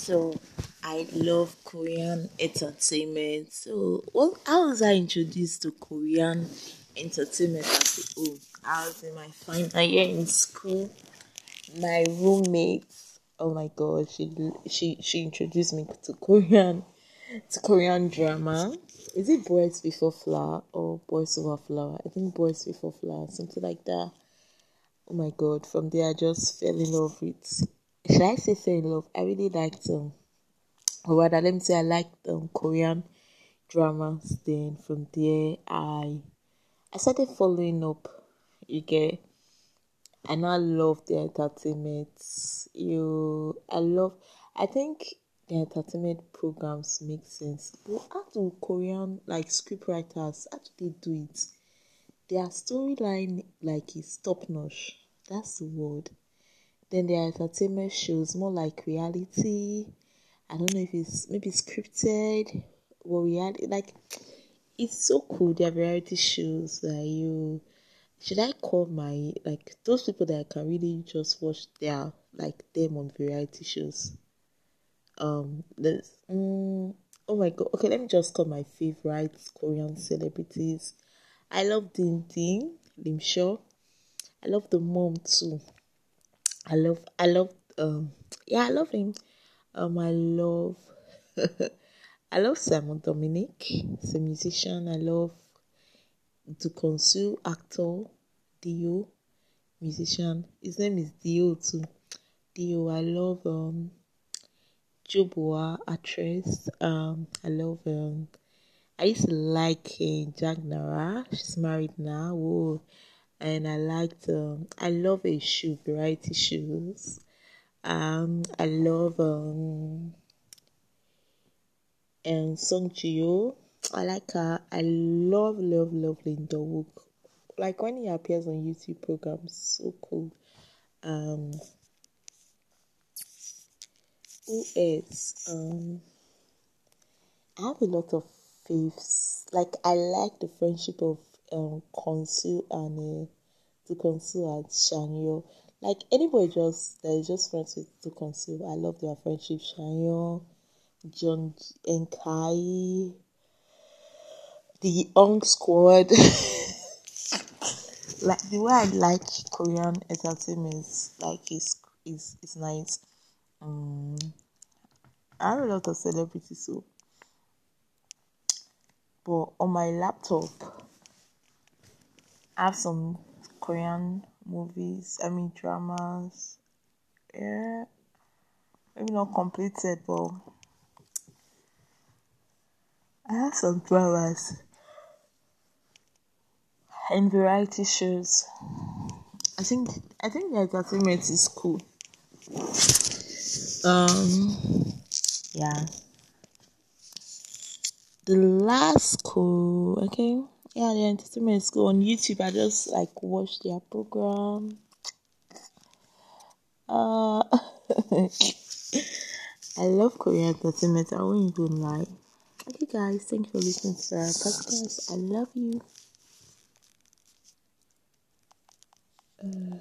So I love Korean entertainment. So well, how was I introduced to Korean entertainment as a whole? I was in my final year in school. My roommate, oh my god, she she she introduced me to Korean to Korean drama. Is it Boys Before Flower or Boys Over Flower? I think Boys Before Flower, something like that. Oh my god, from there I just fell in love with should I say fell in love? I really liked um or rather let me say I liked um Korean dramas then from there. I I started following up you get I now love the entertainment. You I love I think the entertainment programs make sense but how do Korean like script writers how do they do it? Their storyline like is top notch that's the word then their entertainment shows more like reality I don't know if it's maybe scripted or reality like it's so cool their variety shows that you should I call my like those people that can really just watch their like them on variety shows. Um, there's mm, oh my god. Okay, let me just call my favorite Korean celebrities. I love Ding Ding, Lim Shaw. I love the mom too. I love I love um yeah I love him. Um I love I love Simon Dominic, he's a musician. I love Dukonsu, actor, Dio, musician. His name is Dio too. Dio, I love um Jubua actress. Um, I love um. I used to like uh, Jang Nara. She's married now. Whoa. And I liked um. I love a shoe variety shoes. Um, I love um. And Song Jio. I like her. I love, love, love Lee Dong-wook. Like when he appears on YouTube programs, so cool. Um, who else? Um, I have a lot of faves. Like I like the friendship of um Konsu and uh, to Konsu and Shanyo. Like anybody just that is just friends with to Konsu. I love their friendship. Shanyo, John and Kai the Ong Squad. like the way I like Korean entertainment, like is is is nice. Um, I have a lot of celebrities, so but on my laptop, I have some Korean movies. I mean dramas. Yeah, maybe not completed, but I have some dramas and variety shows. I think I think the entertainment is cool. Um, yeah. The last cool, okay, yeah, the entertainment school on YouTube. I just like watch their program. Uh, I love Korean entertainment. I won't even lie. Okay, guys, thank you for listening to our podcast. I love you. Uh,